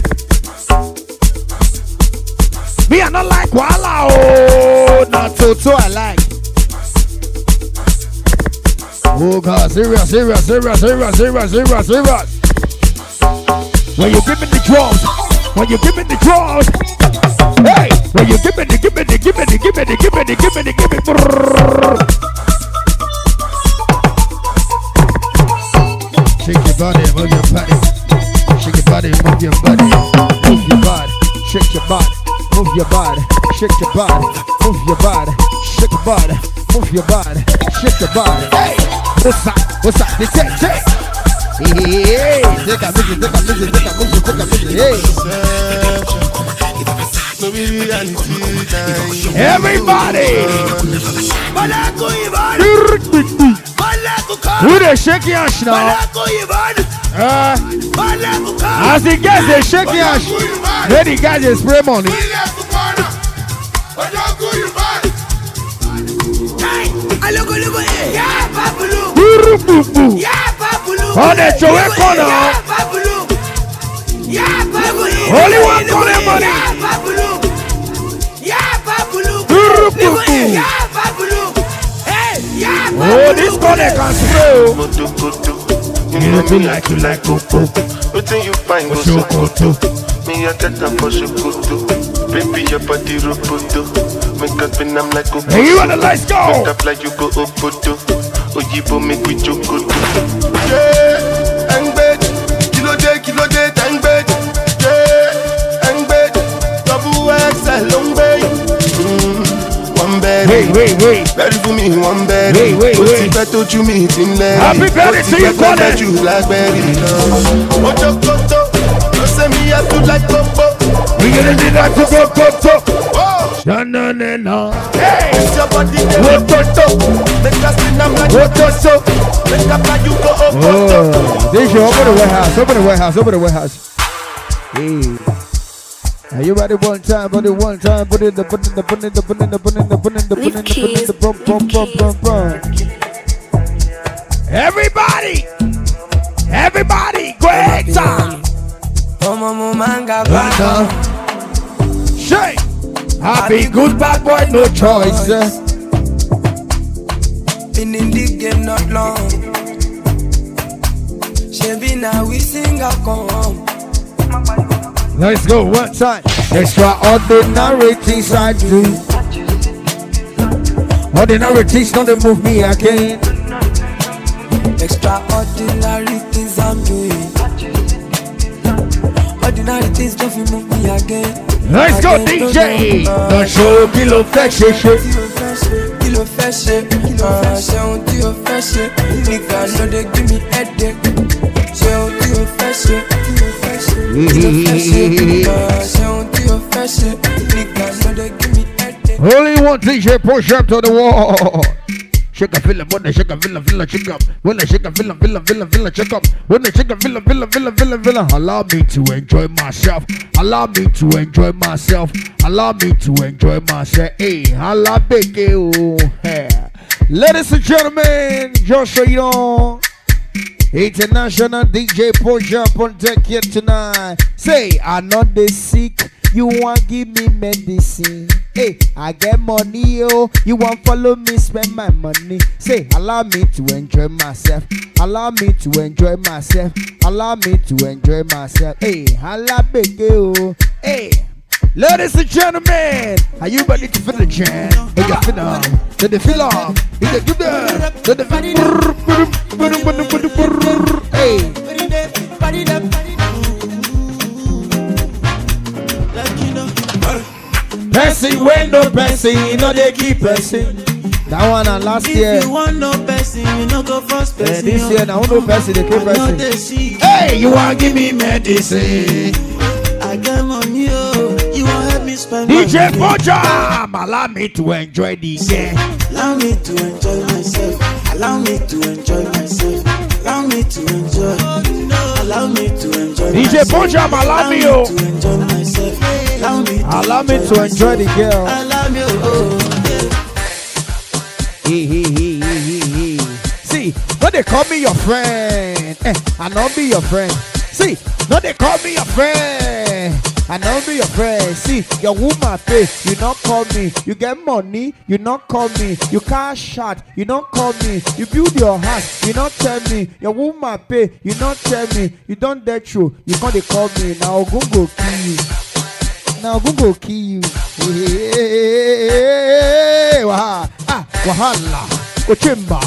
Me, I not like Walla. Oh, not Toto, I like. Oh, God, serious, serious, serious, serious, serious, serious, serious. When you give me the drums, when you give me the drums, hey, when you give me the, give me the, give me the, give me the, give me the, give me the, give me the. Shake your body, move your body. Shake your body, move your body. Move your body, shake your body. Move your body, shake your body. Move your body, shake your body. Move your body, shake your body. Hey, what's up? What's up? This it, hey. Hey, take a music, take a music, take a music, take a music. Hey. Everybody! Who they shake your ass now? Uh, as the guys they shake your ass, then the guys they spray money. On the Joey corner. Only one corner money. Oh, this corner can spray. You know me like you like cocoa. Oh, Wetin oh. you find go so. Me I get am for shokoto. Baby your body roboto. Make us spin am like cocoa. Hey, you the lights go. Make up like you go obodo. Oyibo make we jokoto. Yeah, ready. Wait, wait, wait. Ready for me, one berry. Wait, wait, wait. Ó ti pẹ́ tójú mi ti ń lẹ́rìí. Happy berry to you, Kọ́lẹ̀. Ó ti pẹ́ tójú lágbẹ́rì náà. Ọjọ́ kótó, ló ṣe mí yàtú láì kókó. Gbígbélé ní náà kókó kótó. Oh. Ṣáná lè nà. Wo tótó. Wo tótó. Oh, oh. this is open the warehouse, open the warehouse, open the warehouse. Hey. Are you ready one time, put it one time, put it the put it the put it the put it the put it the put it the put it the put it the put pum pum pum pum. Everybody, everybody, great time. Ọmọ mo máa ń ga London. Shay, I be good bad boy, no choice. eh. Been in the game not long. Shebi na we sing a come. Let's go one time. Extraordinary things I do. Ordinary things don't move me again. Extraordinary things I'm doing. Ordinary things don't move me again. Let's go, DJ. The show below flex shit shit. Kí ló fẹ́ ṣe? Ah, Ṣé ohun tí o fẹ́ ṣe? Nigga no dey give me headache. Ṣé ohun tí o fẹ́ ṣe? Kí ló fẹ́ ṣe? Kí ló fẹ́ ṣe? Ah, Ṣé ohun tí o fẹ́ ṣe? Only one DJ push up to the wall. Shake a when they shake a feel feel shake up. When they shake a feel feel feel feel shake up. When they shake a feel feel feel feel feel allow me to enjoy myself. Allow me to enjoy myself. Allow me to enjoy myself. Hey, holla big eh, oh. Hey. Ladies and gentlemen, just so you. International DJ push up on deck here tonight. Say, I know they sick. You want give me medicine? Hey, I get money, oh. You want follow me spend my money? Say, allow me to enjoy myself. Allow me to enjoy myself. Allow me to enjoy myself. Hey, holla big oh. Hey. Ladies and gentlemen, are you ready to feel the jam? Hey, you feel? Did they feel on? Did they give them? Did they feel? Hey. Person when no person, you know they keep person. That one and last year. If you want no person, you no go first person. this oh. year now no person they keep person. Hey, you want give me medicine? I got spend DJ money. Allow me to enjoy this year. Allow me to enjoy myself. Allow me to enjoy myself. Allow me to enjoy. Allow me to enjoy DJ. Pojam, allow me, oh. to enjoy myself. Allow me to Allow me to enjoy the girl. Allow me, oh. Hey, hey, hey, hey, hey, hey. See, no they call me your friend, eh, I not be your friend. See, no they call me your friend, I not be your friend. See, your woman pay, you not call me. You get money, you not call me. You cash shot, you not call me. You build your house, you not tell me. Your woman pay, you not tell me. You don't dare true, you can't they call me. Now go go kill you. Now go go kill you. Hey, waha, ah, wahala, ochimba,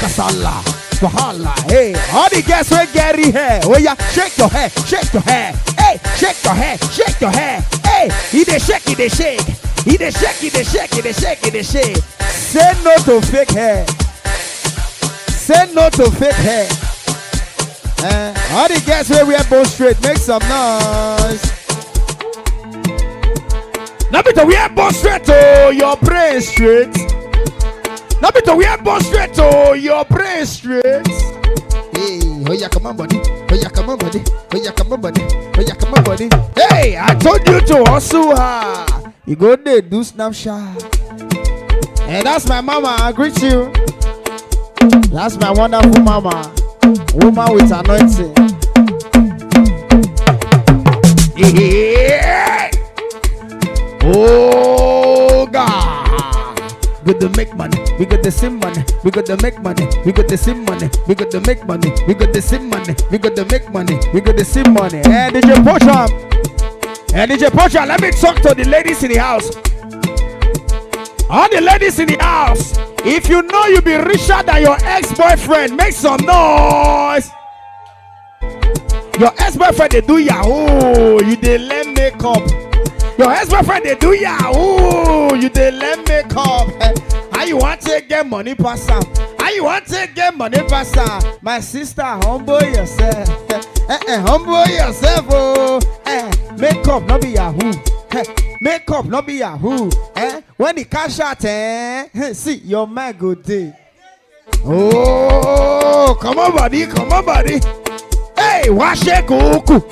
kasala, wahala. Hey, all the guests get in here. Oh yeah, shake your hair, shake your hair. Hey, shake your hair, shake your hair. Hey, he dey shake, he dey shake. He dey shake, he dey shake, he dey shake, he dey shake. Say no to fake hair. Say no to fake hair. Eh, all the guests will wear bone straight. Make some noise. Now be to wear bone straight to your brain straight. Now be to wear bone straight to your brain straight. Hey, oh yeah, come on, buddy. Oh yeah, come on, buddy. Oh yeah, come on, buddy. Oh yeah, come on, buddy. Hey, I told you to hustle hard. You go there, do Snapchat. And that's my mama. I greet you. That's my wonderful mama. Woman with anointing. Yeah. Oh got to make money. We got to sing money. We got to make money. We got to sing money. We got to make money. We got to sing money. We got to make money. We got to sing money. Eh, hey, DJ Pocham. Hey, eh, DJ Pocham, let me talk to the ladies in the house. All the ladies in the house. If you know you be richer than your ex-boyfriend, make some noise. Your ex-boyfriend they do yahoo, you dey learn makeup. Your ex-boyfriend they do yahoo, you dey learn makeup. Eh, How you want to get money pass am? How you want to get money pass? My sister, humble yourself. Eh, eh, humble yourself, oh. Eh, makeup no be yahoo. Eh, makeup no be yahoo. Eh, when the cash out, eh, see your mind go dey. Oh, come on, buddy, come on, buddy. Hey, wash it, kuku.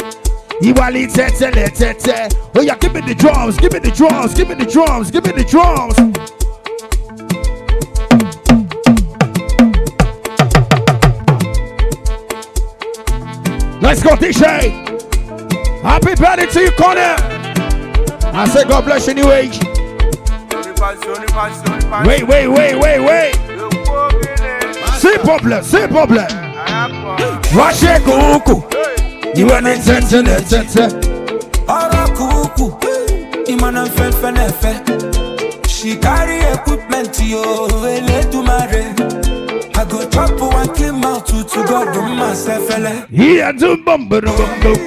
Iwali tete le tete. Oh yeah, give me the drums, give me the drums, give me the drums, give me the drums. Let's go, DJ. Happy birthday to you, Connor. I say God bless you, new age. Wait, wait, wait, wait, wait. C'est problem, c'est. Russia kuku. You want it, tete, tete. ọ̀rọ̀ kúkú ìmọ̀nà fẹ́fẹ́ nẹ́fẹ́ she carry equipment yo elédùmarè i go chop one clean mouth to to god do myself ele. Yeah, do bum bum bum bum.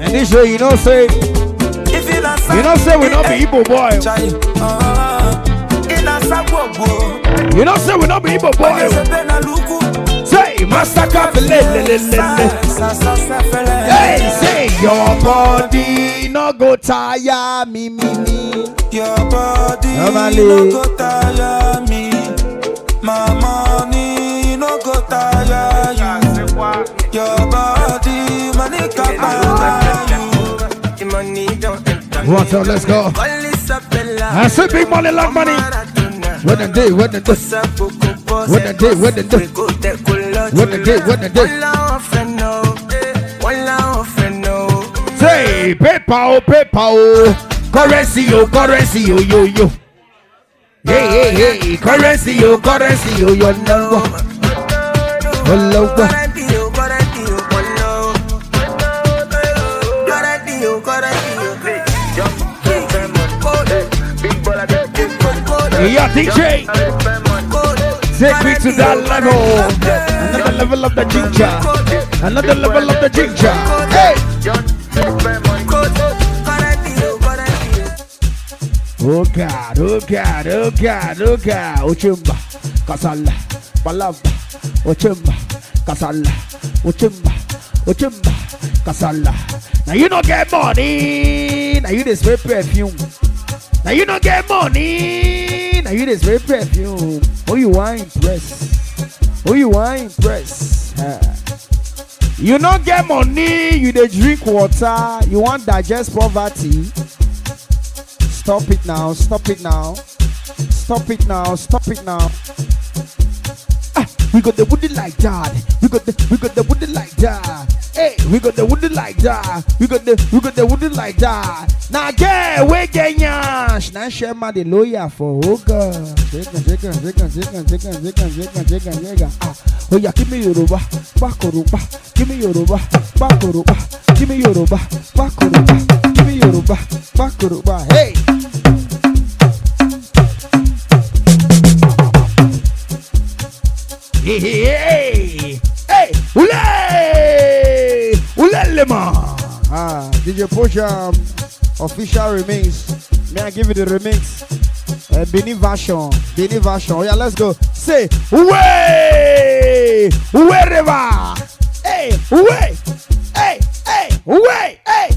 And this way, you know, say, if you not you know, say we not be Igbo boy. You know, say we not be Igbo boy. Ọ̀yẹ́sẹ̀bẹ̀ náà lùkù. Say, massacre, le, le. Hey, say your body no go tire me, me, me. Your body Normally. no go tire me. My money no go tire you. Your body money can buy you. Money don't enter. One time, let's go. I say big money, like money. What the day, what the day, what the day, what the day, what the day, what the day. Say, paper, oh, paper, oh, currency, oh, currency, oh, yo, yo. Hey, hey, hey, currency, oh, currency, oh, yo, no. Hello, Hey, yo, DJ. Take me to that level. Another level of the ginger. Another level of the ginger. Hey. Oh God, oh God, oh God, oh God. Ochumba, Kasala, Palamba, Ochumba, Kasala, Ochumba, Ochumba, Kasala. Now you don't get money. Now you just spray perfume. Now you don't get money. Now you just spray perfume. Who you want impress? Who you want impress? Ah. You don't get money. You dey drink water. You want digest poverty. Stop it now. Stop it now. Stop it now. Stop it now. We got the woody like that. We got the we got the woody like that. Hey, we got the woody like that. We got the we got the woody like that. Now get we get nyash. Now share my the lawyer for Oga. Chicken, chicken, chicken, chicken, chicken, chicken, chicken, chicken, chicken. Ah, oh yeah, give me Yoruba, back Yoruba. Give me Yoruba, back Yoruba. Give me Yoruba, back Yoruba. Give me Yoruba, back Yoruba. Hey. Hey, hey, ule, ulelema. Ah, DJ Posham, official remix. May I give you the remix? Uh, Bini version, Bini version. Oh yeah, let's go. Say, way, wherever. Hey, way, hey, hey, way, hey,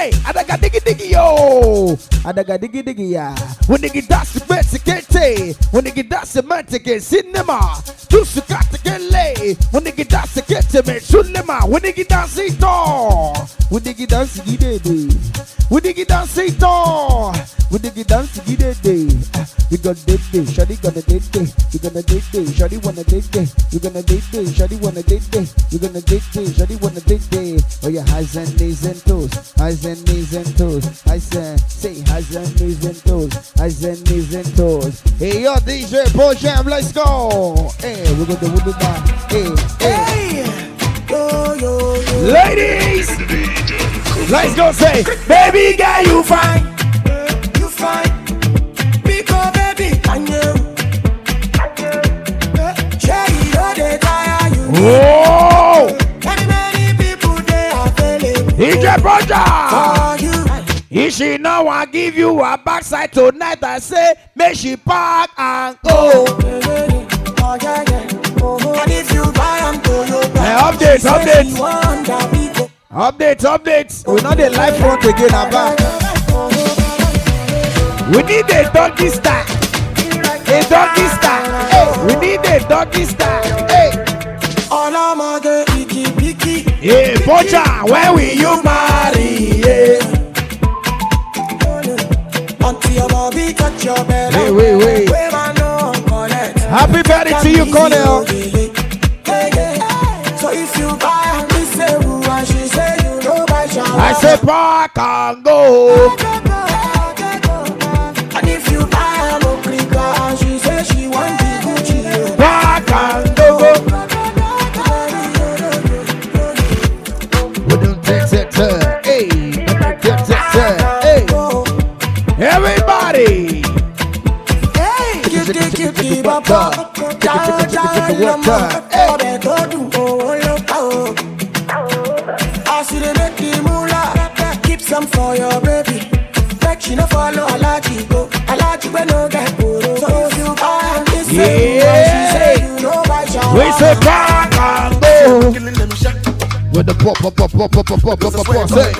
Hey, adaga digi digi yo, adaga digi digi ya. When they get that sophisticated, when they get that to get cinema, you got to get laid. When they get that sophisticated, man, shulema. When they get that sito, when they get that sigidede, when they get that sito, when they get that sigidede. We gonna date day, shawty gonna date day. We gonna date day, shawty wanna date day. We gonna date day, shawty wanna date day. We gonna date day, shawty wanna date day. Oh your highs and knees and toes, highs and knees and toes, highs and say highs and knees and toes, highs and knees and toes. Hey yo, DJ Pro Jam, let's go. Hey, we got the wood now. Hey, hey. Yo, yo, yo. Ladies, let's go say, baby girl, you fine. You fine. Because baby, can you? Share it all the tire you. Whoa! You. If she now want give you a backside tonight, I say, make she park and go. Oh, yeah, yeah. Oh, and if you buy am Toyota, Hey, update, she say update. she want that big go- Update, update. We know the live front again, Abba. We need a doggy style. A doggy style. Hey, we need a doggy style. Hey, Hey, Pocha, where will you marry? Yeah. Until your body touch your belly. Hey, wait, wait. Happy birthday to you, Cornell. So if you buy and say, who I say, park and go. Ja ja lama, ọbẹ̀ tó dùn owó ló ká o. As you dey make the moolah, keep some for your baby. Make she no follow Alaji go, Alaji wey no get koro. So if you buy this same one, she say you no buy shawarma. We say park and go. With the pop, pop, pop, pop, pop, pop, pop, pop, pop, pop, say.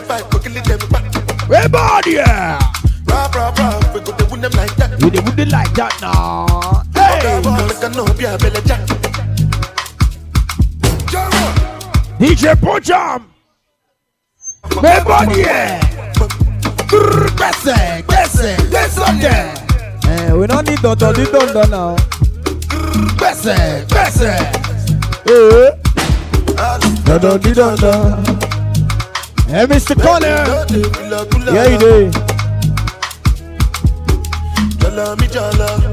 Everybody, yeah. Rah, rah, rah, we go to win them like that. We dey would like that now. DJ Pojam. Me body. Eh. Gbese, gbese, gbese on eh, we don't need dodo, do dodo now. Gbese, gbese. Eh. Dodo, do dodo. Eh, hey, Mr. Connor. Yeah, you do. Jala mi jala.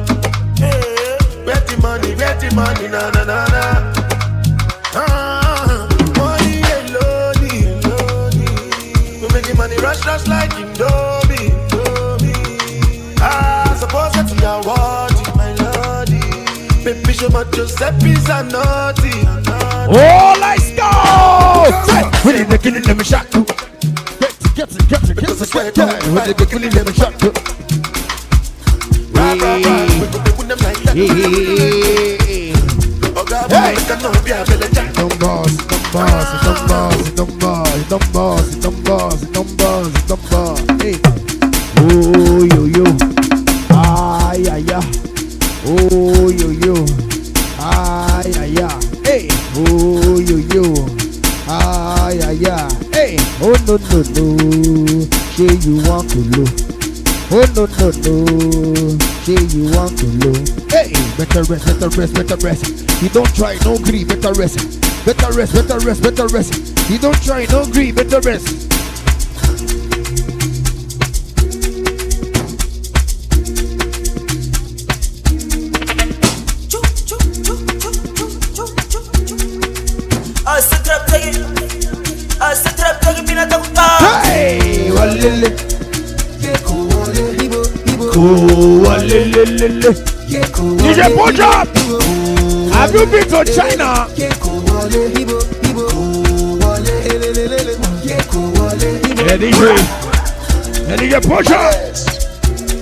Where the money, where the money, na na na na. Ah, money lonely, lonely. We make the money rush, rush like Indomie. Ah, suppose that you are worthy, my lordy. Baby, show my Giuseppe's a naughty. Oh, let's go! need making it, let me shot you. Get to get to get to get to get Really get it, let me shot you. Right, right, right. In them shot too. Hey! Don't boss, don't boss, don't boss, don't boss, don't boss, don't boss, don't boss, don't boss. Hey! Oh, yo, yo. Ay, ay, ay. Oh, yo, yo. Ay, ay, ay. Hey! Oh, yo, yo. Ay, ay, ay. Hey! Oh, no, no, no. Say you want to look. Oh no no no, say you want to low. Hey, better rest, better rest, better rest. He don't try, no greed, better rest. Better rest, better rest, better rest. He don't try, no greed, better rest. Hey, walele, kowalele, kowalele. DJ Poja, have you been to China? Yeah, DJ. Yeah, DJ Poja.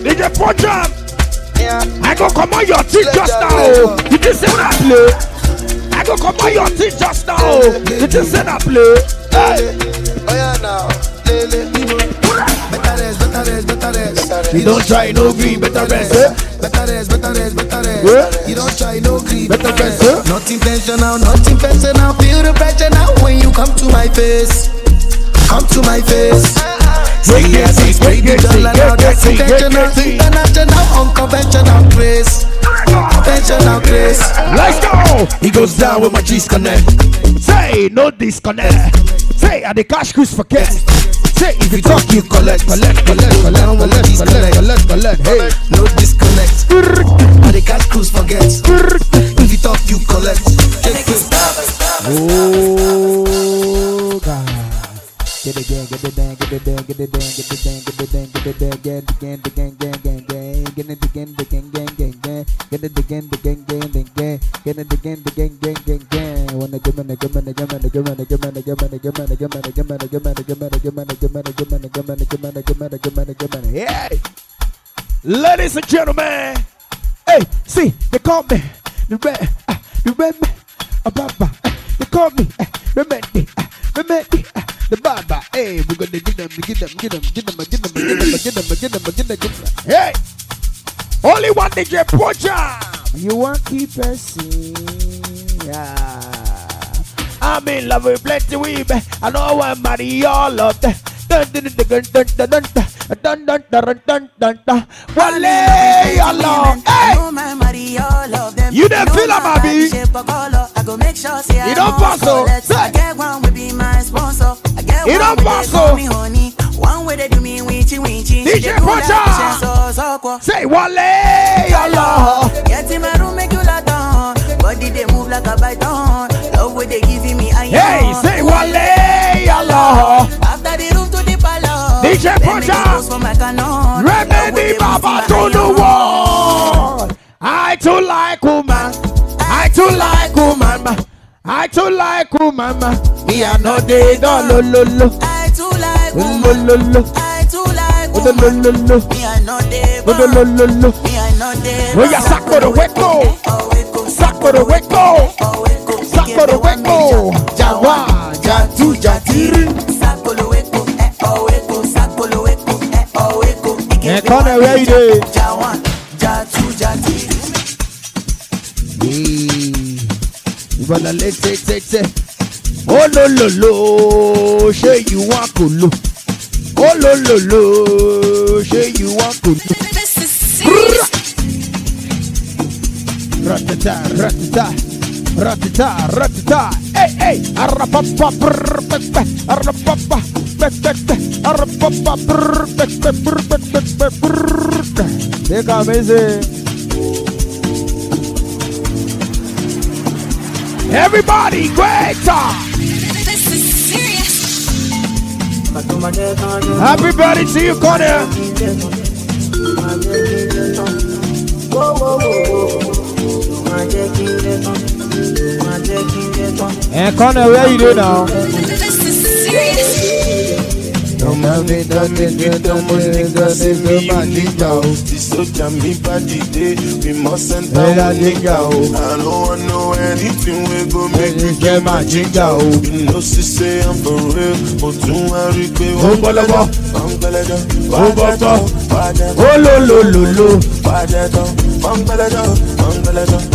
DJ Poja. I go come on your teeth just now. You just say that play. I go come on your teeth just now. You just say that play. Hey. Oh yeah now, lele. Better rest, better rest, better rest. You don't try no green, better rest. eh? Better rest, better rest, better rest. Yeah. You don't try no greed. Better rest, eh? Not intentional, not intentional. Feel the pressure now when you come to my face. Come to my face. Say Break it, yes, see, it's break it, break it, That's see, break it, intentional, international, unconventional grace. Conventional grace. Let's go. He goes down with my G's connect. Say no disconnect. Say at the cash cruise for forget. Say if you talk you collect, collect, collect, collect, collect, collect, collect, collect. Hey, No disconnect. And the cash cruise forget. If you talk, you collect. Take it. oh God. Get it again, get it down, get it down, get it down, get it down, get it down, get it down, get it again, again, again, again, again, get it again, again, again, again, again, get it again, again, again, again, get it again, again, again, again, again. Wanna give me, give me, give me, give me, give me, give me, give me, give me, give me, give me, give me, give me, give me, give me, give me, give me, give me, give me, give me, give me. Ladies and gentlemen, hey, see, they call me the red, uh, the red man, baba. They call me uh, the Mendy, uh, the Mendy, uh, the baba. Hey, we're gonna get them, get them, get them, get them, get them, get them, get them, get them, get them, get them. Hey, only one DJ Pocha. You want keep pressing, yeah. I'm in love with plenty women. I know I marry all of them. Dun dun dun dun dun dun dun dun dun dun dun dun. Wale, Allah, hey. You dey feel am, abi? I go make sure say You don't pass, oh. I get one will be my sponsor. I get You one don't pass, they oh. me honey. DJ Pocha. Say Wale, Allah. Get in my room, make you lot on. Body they move like a python. What they giving me, I Hey, say Wale, Allah. After the room to the palace. DJ Pocha. dispose for my canon. Remedy Baba to the wall. I too like woman. I too like woman. I too like woman. Me I know they don't lo lo lo. I too like Lo lo lo. I too like oh, oh, Lo lo lo lo. Me I know they Lo lo lo lo lo. Me I know they Oye, saco de hueco. Saco de hueco. Saco de sakoloweko jawa jatu jatiri. sakoloweko ẹ ọweko sakoloweko ẹ ọweko. ẹ̀kọ́ náà wẹ́ẹ́ yìí dé. jawa jatu jatiri. ìbọ̀dà létẹ́tẹ́tẹ́ olólòlò ṣé ìwà kò lò olólòlò ṣé ìwà kò lò. ratata ratata. ratita, ratita, hey, hey, arrapapa, brrpepe, arapapa, pepepe, arrapapa, brrpepe, brrpepe, brrpe. Take amazing. Everybody, greater. Happy birthday to you, Connor. Whoa, whoa, whoa, whoa. Eh, and Connor, where you do now? Don't mind me, don't you don't mind Cause you man did out This so can be We mustn't out a nigga I don't want anything We go make get my jinga You know she say I'm for real But don't worry, baby Oh, bolobo Oh, bolobo Oh, bolobo Oh, lo, lo, lo, lo Oh,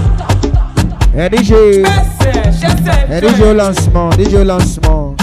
Eh DJ Eh DJ au lancement DJ au lancement.